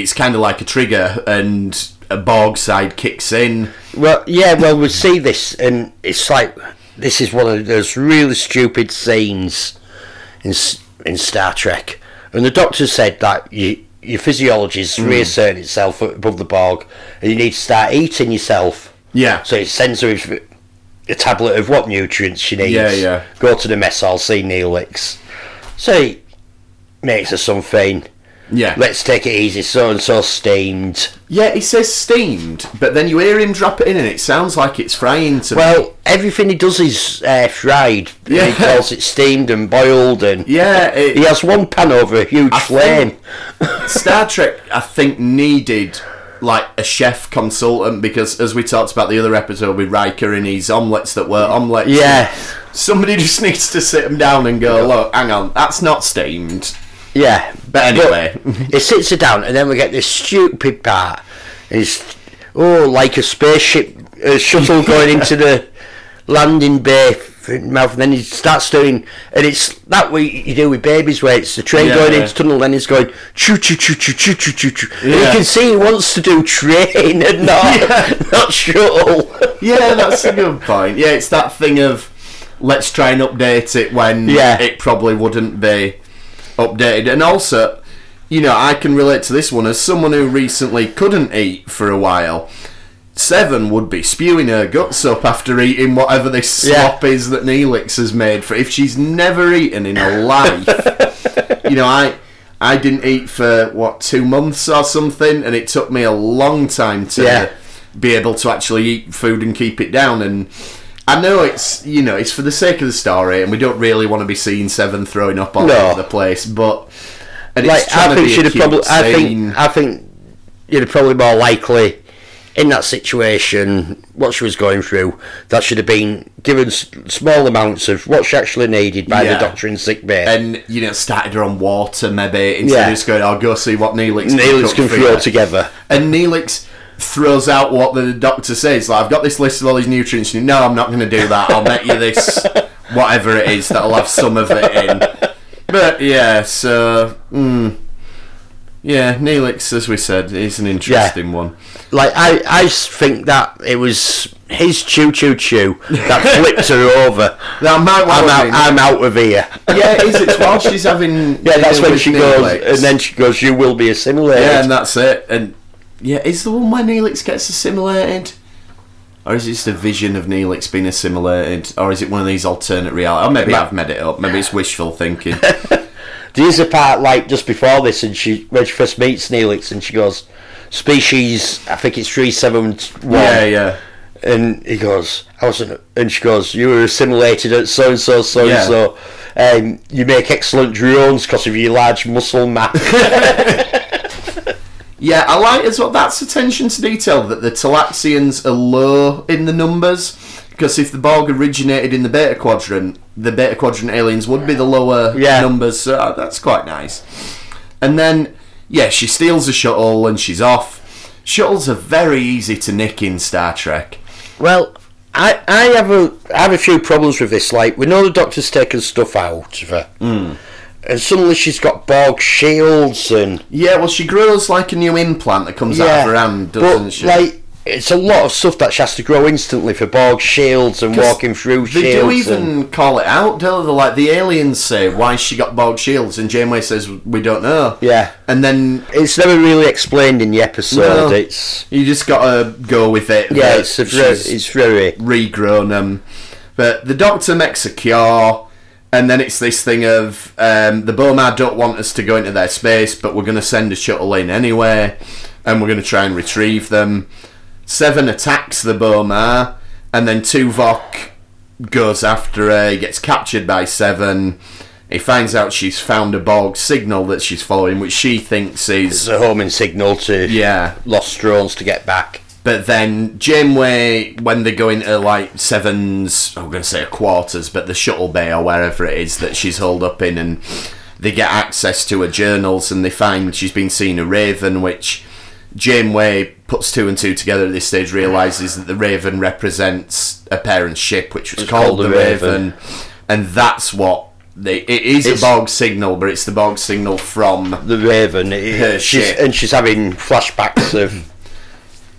it's kind of like a trigger, and a Borg side kicks in. Well, yeah, well, we see this, and it's like this is one of those really stupid scenes in in Star Trek. And the Doctor said that you, your physiology is Hmm. reasserting itself above the Borg, and you need to start eating yourself. Yeah, So it sends her a tablet of what nutrients she needs. Yeah, yeah. Go to the mess hall, see Neelix. So he makes her something. Yeah, Let's take it easy. So and so steamed. yeah. He says steamed, but then you hear him drop it in, and it sounds like it's frying to me. Well, everything he does is uh, fried. Yeah. He calls it steamed and boiled, and Yeah, it, he has one pan over a huge I flame. (laughs) Star Trek, I think, needed like a chef consultant because, as we talked about the other episode with Riker and his omelets that were omelets. Yeah, Somebody just (laughs) needs to sit him down and go, look, hang on, that's not steamed. Yeah. But anyway, he sits her down, and then we get this stupid part. It's oh, like a spaceship a shuttle (laughs) going into the landing bay mouth, and then he starts doing, and it's that way you do with babies, where it's the train Yeah, going yeah. into tunnel, then he's going choo choo choo choo choo choo choo choo, and you can see he wants to do train and (laughs) not Yeah. not shuttle. (laughs) yeah, that's a good point. Yeah, it's that thing of let's try and update it when Yeah. it probably wouldn't be updated. And also, you know, I can relate to this one as someone who recently couldn't eat for a while. Seven would be spewing her guts up after eating whatever this (laughs) Yeah. slop is that Neelix has made for if she's never eaten in her (laughs) life. you know, I I didn't eat for what two months or something, and it took me a long time to Yeah. be able to actually eat food and keep it down. And I know it's you know it's for the sake of the story, and we don't really want to be seeing Seven throwing up all No. over the place, but and like it's I think she'd have probably. I think I think you'd have probably more likely in that situation what she was going through that should have been given s- small amounts of what she actually needed by Yeah. the doctor in sick bay. and you know started her on water maybe instead Yeah. of just going, "I'll go see what Neelix can Neelix can throw you." together. And Neelix throws out what the doctor says. Like, I've got this list of all these nutrients. And, no, I'm not going to do that. I'll make you this, (laughs) whatever it is, that'll have some of it in. But yeah, so mm, yeah, Neelix, as we said, is an interesting one. Like I, I think that it was his choo choo choo that (laughs) flipped her over. Now, I'm out, have been- I'm out of here. yeah, is it while she's (laughs) having? Yeah, that's when she goes, and then she goes, "You will be assimilated." yeah, and that's it. And yeah, is the one where Neelix gets assimilated? Or is it just a vision of Neelix being assimilated? Or is it one of these alternate reality? Or maybe Ma- I've made it up. Maybe it's wishful thinking. (laughs) There's a part like just before this, and she when she first meets Neelix, and she goes, "Species, I think it's three seven one." yeah, yeah. And he goes, "I wasn't," and she goes, "You were assimilated at so and so, so and so. Um, you make excellent drones because of your large muscle mass." (laughs) (laughs) Yeah, I like as well. That's attention to detail that the Talaxians are low in the numbers. Because if the Borg originated in the Beta Quadrant, the Beta Quadrant aliens would be the lower Yeah. numbers. So uh, that's quite nice. And then, yeah, she steals a shuttle and she's off. Shuttles are very easy to nick in Star Trek. Well, I I have a I have a few problems with this. Like we know the Doctor's taken stuff out of her, and suddenly she's got Borg shields and Yeah, well, she grows like a new implant that comes out of her hand, doesn't but she? like it's a lot of stuff that she has to grow instantly for Borg shields and walking through They shields. do even call it out, don't they? Like the aliens say, why she got Borg shields, and Janeway says we don't know. yeah, And then it's never really explained in the episode. No. It's you just gotta go with it. yeah, it's a very, it's very regrown them. But the Doctor makes a cure, and then it's this thing of um, the B'omar don't want us to go into their space, but we're going to send a shuttle in anyway, and we're going to try and retrieve them. Seven attacks the B'omar, and then Tuvok goes after her. He gets captured by Seven. He finds out she's found a Borg signal that she's following, which she thinks It's is a homing signal to yeah. lost drones to get back. But then Janeway, when they go into like sevens, I'm going to say quarters, but the shuttle bay or wherever it is that she's holed up in, and they get access to her journals, and they find she's been seeing a raven, which Janeway puts two and two together at this stage, realizes that the raven represents a parent's ship, which was It's called, called the Raven. Raven. and that's what they. It is It's- a Borg signal, but it's the Borg signal from The Raven, it- Her she's, ship. and she's having flashbacks of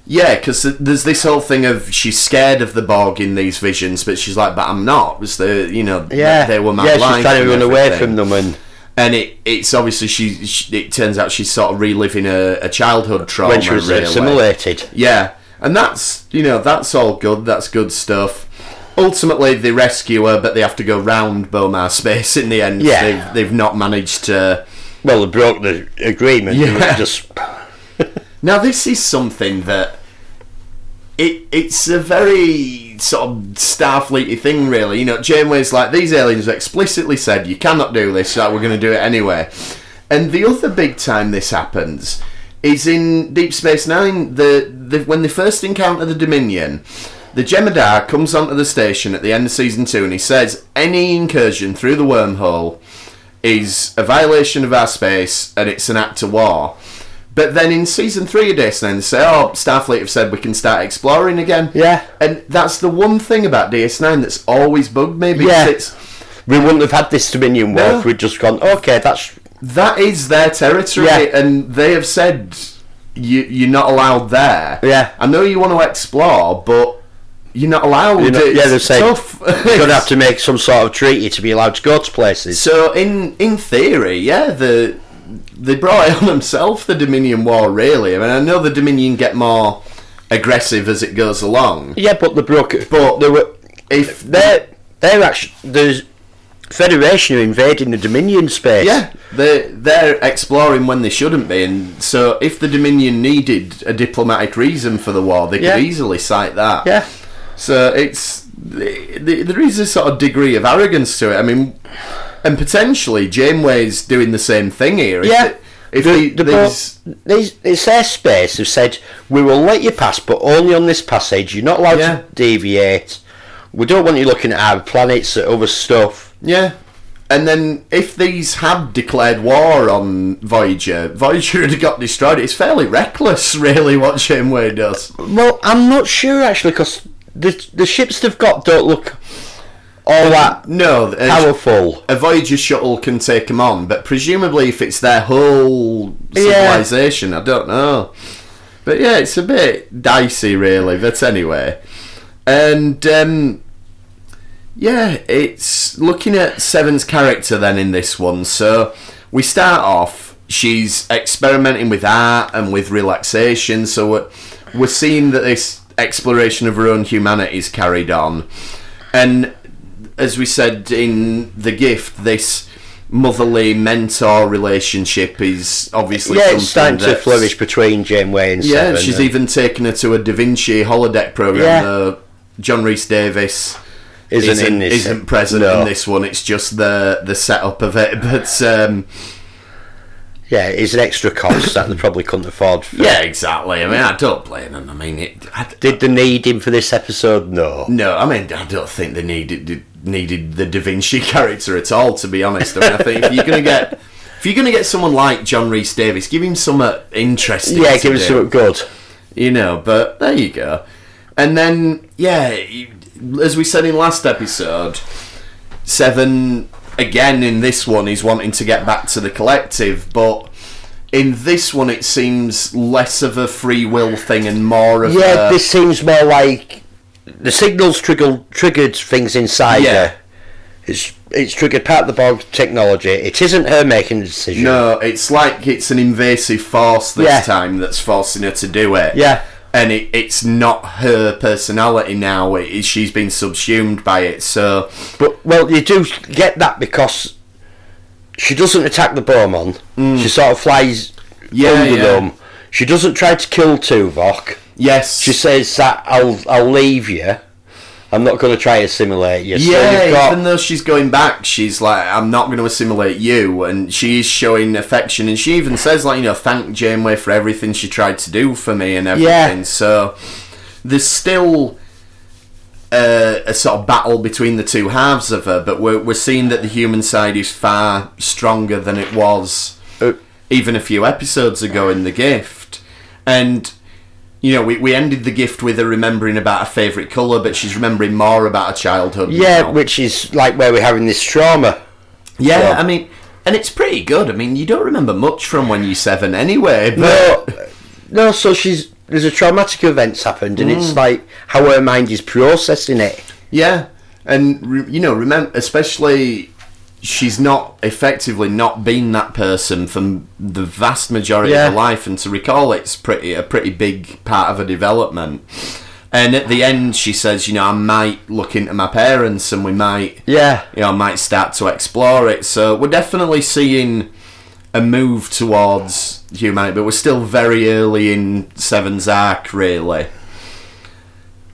Yeah, because there's this whole thing of she's scared of the Borg in these visions, but she's like, "But I'm not." It's the you know, yeah, they were my yeah. She's life trying to run away from them, and and it it's obviously she, she. It turns out she's sort of reliving a, a childhood trauma. when she was really. assimilated. Yeah, and that's you know that's all good. That's good stuff. Ultimately, they rescue her, but they have to go round B'omar space in the end. Yeah. they've, they've not managed to. Well, they broke the agreement. Yeah. just Now this is something that it it's a very sort of Starfleety thing, really. You know, Janeway's like these aliens explicitly said you cannot do this, so we're going to do it anyway. And the other big time this happens is in Deep Space Nine. The, the when they first encounter the Dominion. The Jem'Hadar comes onto the station at the end of season two and he says any incursion through the wormhole is a violation of our space and it's an act of war. But then in season three of DS9, they say, "Oh, Starfleet have said we can start exploring again." Yeah. and that's the one thing about DS9 that's always bugged me because Yeah. it's we wouldn't have had this Dominion war No. if we'd just gone. Okay, that's that is their territory, Yeah. and they have said you you're not allowed there. Yeah. I know you want to explore, but you're not allowed. You know, it's yeah, they say tough. you're gonna (laughs) have to make some sort of treaty to be allowed to go to places. So in in theory, yeah, the they brought it (laughs) on themselves the Dominion War. Really, I mean, I know the Dominion get more aggressive as it goes along. Yeah, but they broke. But there were If they're they're actually the Federation are invading the Dominion space. yeah, they they're exploring when they shouldn't be, and so if the Dominion needed a diplomatic reason for the war, they Yeah. could easily cite that. yeah. So it's the, the, there is a sort of degree of arrogance to it. I mean, and potentially Janeway's doing the same thing here. Yeah. the- if The, the, the these, these, it's their space. They've said we will let you pass, but only on this passage. You're not allowed Yeah. to deviate. We don't want you looking at our planets, at other stuff. Yeah. And then if these had declared war on Voyager, Voyager (laughs) had got destroyed. It's fairly reckless, really, what Janeway does. Well, I'm not sure actually, because the the ships they've got don't look all that No, a, powerful. a Voyager shuttle can take them on, but presumably if it's their whole Yeah. civilization, I don't know. But yeah, it's a bit dicey, really. But anyway, and um, yeah, it's looking at Seven's character then in this one. So we start off. She's experimenting with art and with relaxation. So we're, we're seeing that this exploration of her own humanity is carried on, and as we said in the gift, this motherly mentor relationship is obviously Yeah, it's starting something to flourish between Janeway and yeah, Seven. she's and- even taken her to a Da Vinci holodeck program. Yeah. though John Rhys-Davies Isn't isn't, in this- isn't present no. in this one. It's just the the setup of it. But um, yeah, it's an extra cost that they probably couldn't afford. For. yeah, exactly. I mean, I don't blame them. I mean, it. I, Did they need him for this episode? No. no, I mean, I don't think they needed needed the Da Vinci (laughs) character at all. To be honest, I mean, I think if you're gonna get if you're gonna get someone like John Rhys-Davies, give him something uh, interesting. Yeah, give him something good. you know but there you go and then yeah as we said in last episode seven again in this one he's wanting to get back to the collective but in this one it seems less of a free will thing and more of Yeah, a, this seems more like the signals triggered triggered things inside Yeah. her. It's it's triggered part of the Borg technology. It isn't her making the decision. no it's like it's an invasive force this Yeah. time that's forcing her to do it Yeah. And it, it's not her personality now it, she's been subsumed by it so But well, you do get that because she doesn't attack the B'omar. She sort of flies Mm. Yeah, under yeah. them. She doesn't try to kill Tuvok. yes She says that I'll I'll leave you, I'm not going to try to assimilate you. So Yeah, you've got, even though she's going back, she's like, I'm not going to assimilate you, and she's showing affection, and she even says, like, you know, thank Janeway for everything she tried to do for me and everything. Yeah. So there's still a, a sort of battle between the two halves of her, but we're, we're seeing that the human side is far stronger than it was Uh, even a few episodes ago in The Gift. And you know, we, we ended the gift with her remembering about her favourite colour, but she's remembering more about her childhood. yeah, now. which is like where we're having this trauma. Yeah, Yeah. I mean, and it's pretty good. I mean, you don't remember much from when you're seven anyway. No, But no. So she's there's a traumatic event's happened, and Mm. it's like how her mind is processing it. yeah, and re- you know, remember, especially she's not effectively not been that person for the vast majority Yeah. of her life, and to recall it's pretty a pretty big part of her development. And at the end, she says, you know, I might look into my parents, and we might Yeah, you know, might start to explore it. So we're definitely seeing a move towards humanity, but we're still very early in Seven's arc, really.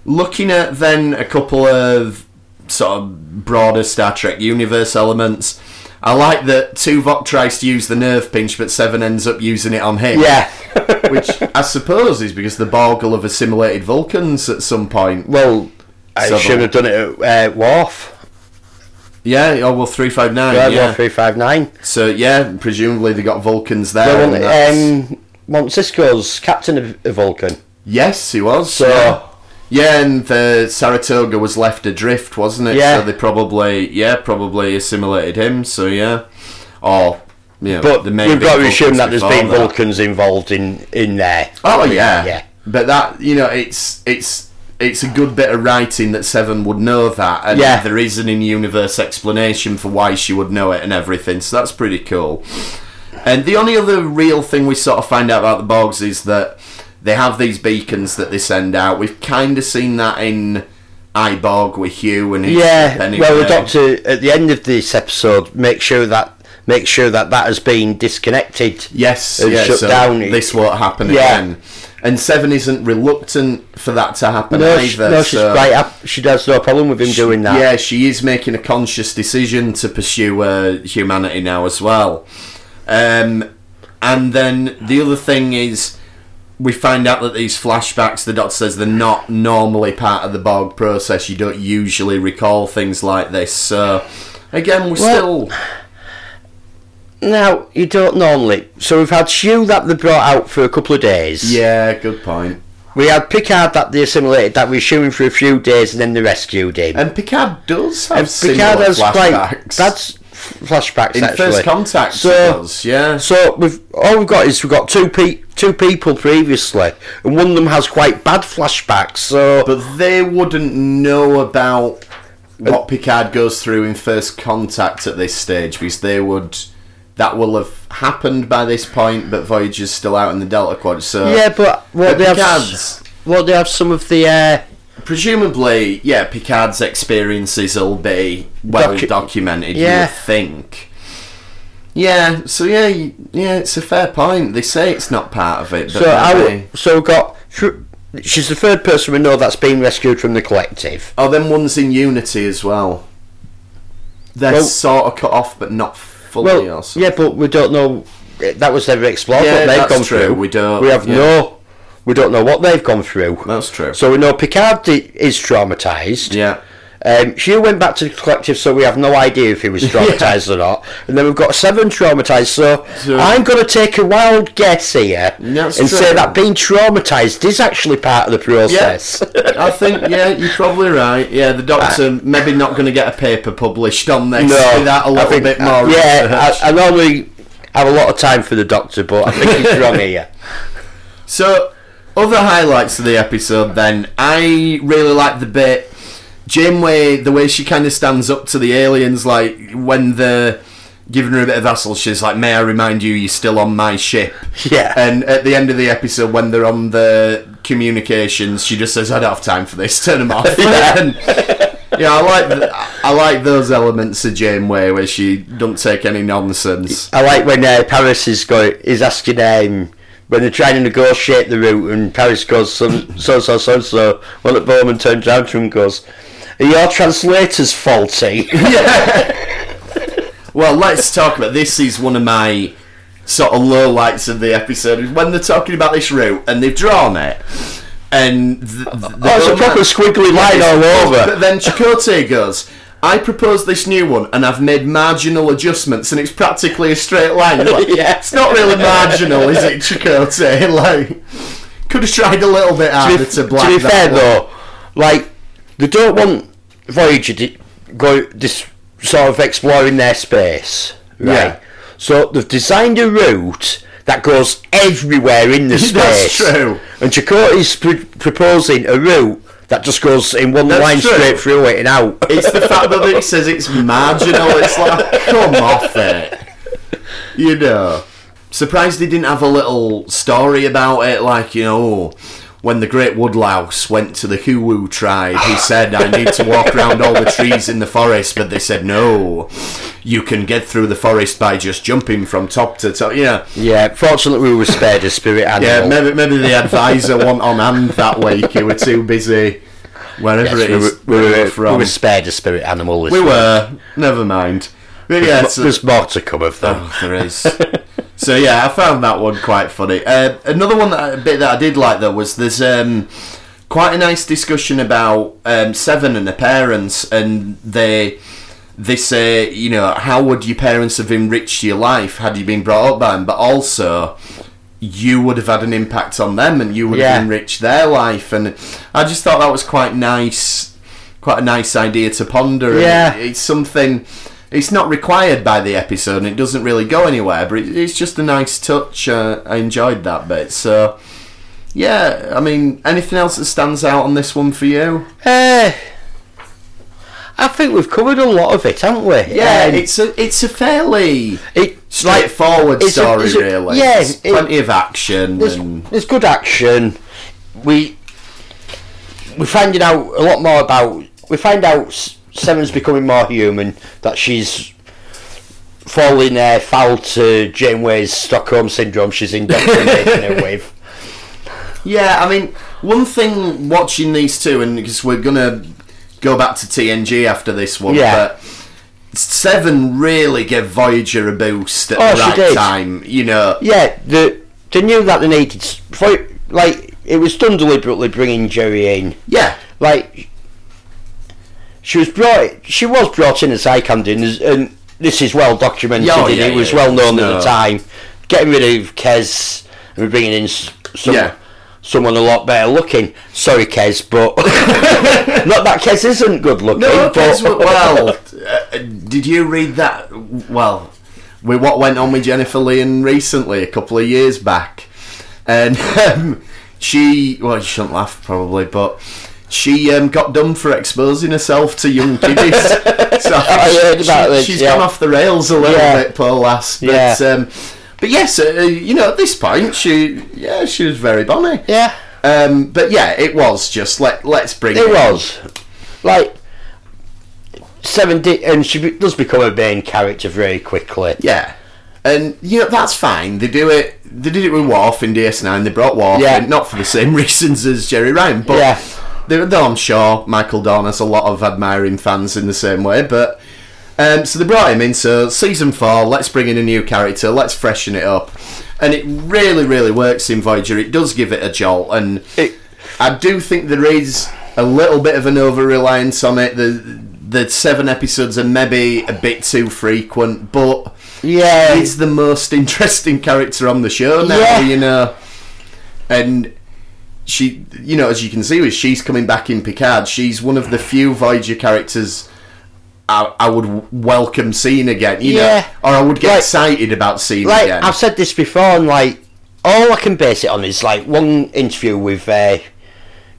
Looking at then a couple of sort of broader Star Trek universe elements. I like that Tuvok tries to use the nerve pinch, but Seven ends up using it on him. yeah. (laughs) Which I suppose is because the Borg will have assimilated Vulcans at some point. well, I So should have done it at uh, Wolf. Yeah, oh well, 359. Yeah, yeah. Three five nine. So yeah, presumably they got Vulcans there. Well, um, Moncisco's captain of, of Vulcan. yes, he was. So- yeah. Yeah, and the Saratoga was left adrift, wasn't it? Yeah. So they probably, yeah, probably assimilated him. So yeah, or yeah. But we've got to assume that there's been that. Vulcans involved in in there. Oh yeah, yeah. But that you know, it's it's it's a good bit of writing that Seven would know that, and Yeah. there is an in-universe explanation for why she would know it and everything. So that's pretty cool. And the only other real thing we sort of find out about the Borgs is that they have these beacons that they send out. We've kind of seen that in I, Borg with Hugh and his Yeah, ship well, the doctor at the end of this episode make sure that make sure that that has been disconnected. Yes, and yeah, shut so down. This won't happen Yeah. again. And Seven isn't reluctant for that to happen No, either. she, no, she's so- quite. hap- She has no problem with him doing that. Yeah, she is making a conscious decision to pursue uh, humanity now as well. Um, and then the other thing is, we find out that these flashbacks, the doctor says, they're not normally part of the Borg process. You don't usually recall things like this. So, again, we're Well- still. Now you don't normally. So we've had Hugh that they brought out for a couple of days. Yeah, good point. We had Picard that they assimilated that we were shooting for a few days and then they rescued him. And Picard does have And Picard has flashbacks. quite. That's flashbacks in actually. First Contact, So- does, yeah. So we've all we've got is we've got two pe- two people previously, and one of them has quite bad flashbacks. So But they wouldn't know about what Picard goes through in first contact at this stage because they would. That will have happened by this point, but Voyager's still out in the Delta Quad. So yeah, but what they have, what they have some of the uh, presumably, yeah, Picard's experiences will be well Docu- documented. You Yeah. would think. Yeah. So yeah, you- yeah, it's a fair point. They say it's not part of it, so I so we've got she's the third person we know that's been rescued from the collective. Oh, then one's in Unity as well. They're Well- sort of cut off, but not fully. Well, or yeah, but we don't know that was never explored Yeah, what they've that's gone true. through. We don't, We have yeah. no. We don't know what they've gone through. That's true. So we know Picard is traumatized. yeah. Um, Hugh went back to the collective, so we have no idea if he was (laughs) traumatized or not. And then we've got seven traumatized. So, So- I'm going to take a wild guess here and say that being traumatized is actually part of the process. I think yeah, you're probably right. Yeah, the doctor maybe not going to get a paper published on this. no, without a I little think- bit more. Yeah. I, I normally have a lot of time for the doctor, but I think he's wrong here. (laughs) (laughs) So, other highlights of the episode then. I really like the bit Janeway, the way she kind of stands up to the aliens, like when they're giving her a bit of hassle, she's like, May I remind you, you're still on my ship. Yeah. And at the end of the episode, when they're on the communications, she just says, I don't have time for this, turn them off. (laughs) Yeah. Yeah, I like th- I like those elements of Janeway where she don't take any nonsense. I like when uh, Paris is going is asking um, when they're trying to negotiate the route, and Paris goes so so so so so. Well, at B'omar turns around to him and goes, your translators faulty? (laughs) Well, let's talk about this. Is one of my sort of low lights of the episode is when they're talking about this route and they've drawn it. And th- th- oh, it's a proper squiggly line all over. But then Chakotay goes, I propose this new one and I've made marginal adjustments and it's practically a straight line. Like, (laughs) Yeah. It's not really marginal, is it, Chakotay? (laughs) Like, could have tried a little bit harder To be, to, to black be that fair one. though, like they don't want Voyager to go this sort of exploring their space, right? Yeah. So they've designed a route that goes everywhere in the (laughs) space. That's true. And Chakotay's pr- proposing a route that just goes in one That's line true. straight through it and out. (laughs) It's the fact that it says it's marginal. It's like, come off it. You know. Surprised they didn't have a little story about it, like, you know, when the Great Woodlouse went to the Huwu tribe, he said, I need to walk around all the trees in the forest, but they said, no, you can get through the forest by just jumping from top to top. Yeah. yeah, fortunately we were spared a spirit (laughs) animal. Yeah, maybe, maybe the advisor wasn't on hand that week. He were too busy wherever Yes, it we, is were, we, were, were we were spared a spirit animal. This We week. were. Never mind. But yeah, There's, so, there's more to come of them. oh, there is. (laughs) so yeah, I found that one quite funny. Uh, another one that a bit that I did like though was there's um, quite a nice discussion about um, Seven and her parents, and they they say you know how would your parents have enriched your life had you been brought up by them, but also you would have had an impact on them and you would Yeah. have enriched their life and I just thought that was quite nice quite a nice idea to ponder and Yeah. it's something it's not required by the episode and it doesn't really go anywhere but it, it's just a nice touch uh, I enjoyed that bit so yeah I mean anything else that stands out on this one for you Uh, I think we've covered a lot of it, haven't we? yeah Um, it's a it's a fairly like straightforward it's a- story it's a- really yeah, There's it- plenty of action there's, and there's good action. We we're finding out a lot more about. We find out Seven's becoming more human. That she's falling uh, foul to Janeway's Stockholm syndrome. She's indoctrinating her (laughs) with. Yeah, I mean, one thing watching these two, and because we're gonna go back to TNG after this one, Yeah. but Seven really gave Voyager a boost at Oh, the right time. You know, Yeah, the they knew that they needed for like it was done deliberately bringing Jeri in. yeah, like she was brought she was brought in as Icon and, and this is well documented Yeah, oh, and yeah, it was yeah, well known no. at the time getting rid of Kes and bringing in some, Yeah. someone a lot better looking sorry Kes but (laughs) not that Kes isn't good looking no, well, uh, did you read that? Well, with what went on with Jennifer Lien recently, a couple of years back, and (laughs) um, she well, you shouldn't laugh probably, but. She um, got done for exposing herself to young kiddies. (laughs) so I, heard she- about she- this, She's yeah. gone off the rails a little Yeah. bit, poor lass. But, Yeah. um, but yes, uh, you know, at this point, she yeah, she was very bonny. yeah Um, but yeah, it was just let let's bring it in- was like seventy, and she does become a main character very quickly Yeah. And you know that's fine. They do it. They did it with Worf in DS9. They brought Worf Yeah. in, not for the same (laughs) reasons as Jeri Ryan, but Yeah. Though I'm sure Michael Dorn has a lot of admiring fans in the same way. But um, so they brought him in. So season four, let's bring in a new character. Let's freshen it up, and it really, really works in Voyager. It does give it a jolt, and It- I do think there is a little bit of an over reliance on it. The the seven episodes are maybe a bit too frequent, but yeah he's the most (laughs) interesting character on the show now, Yeah. you know. And she, you know, as you can see, with she's coming back in Picard, she's one of the few Voyager characters I, I would welcome seeing again, you Yeah. know, or I would get Like- excited about seeing like again. I've said this before, and like all I can base it on is like one interview with uh,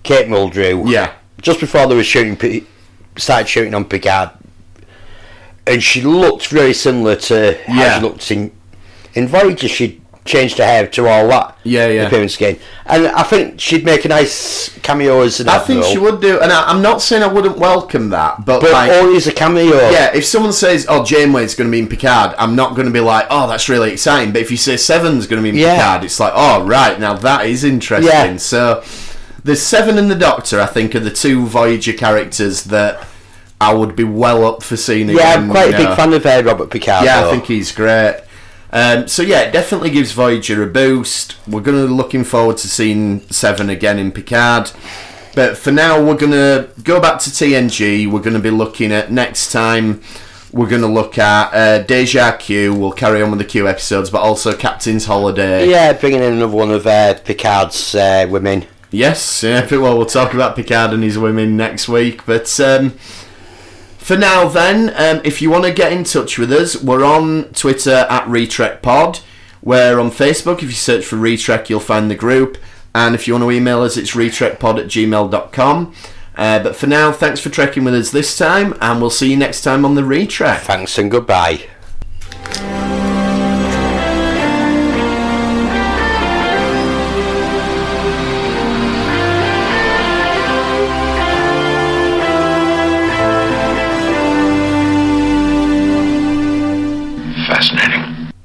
Kate Mulgrew. yeah, Just before they were shooting, started shooting on Picard, and she looked very similar to how Yeah. she looked in in Voyager. She changed her hair to all that Yeah, yeah. appearance again, and I think she'd make a nice cameo as an I think she would do, and I, I'm not saying I wouldn't welcome that, but, but like, as a cameo. Yeah, if someone says, "Oh, Janeway's going to be in Picard," I'm not going to be like, "Oh, that's really exciting." But if you say Seven's going to be in Yeah. Picard, it's like, "Oh, right, now that is interesting." Yeah. So, the Seven and the Doctor, I think, are the two Voyager characters that I would be well up for seeing Yeah, again. I'm quite a big fan of uh, Robert Picardo. Yeah, though. I think he's great. Um, so yeah, it definitely gives Voyager a boost. We're gonna be looking forward to seeing Seven again in Picard. But for now, we're gonna go back to TNG. We're gonna be looking at next time. We're gonna look at uh, Deja Q. We'll carry on with the Q episodes, but also Captain's Holiday. Yeah, bringing in another one of uh, Picard's uh, women. Yes, yeah, (laughs) well, we'll talk about Picard and his women next week. But um, for now, then, um, if you want to get in touch with us, we're on Twitter at RetrekPod. We're on Facebook. If you search for Retrek, you'll find the group. And if you want to email us, it's retrekpod at gmail.com. Uh, but for now, thanks for trekking with us this time, and we'll see you next time on the Retrek. Thanks and goodbye.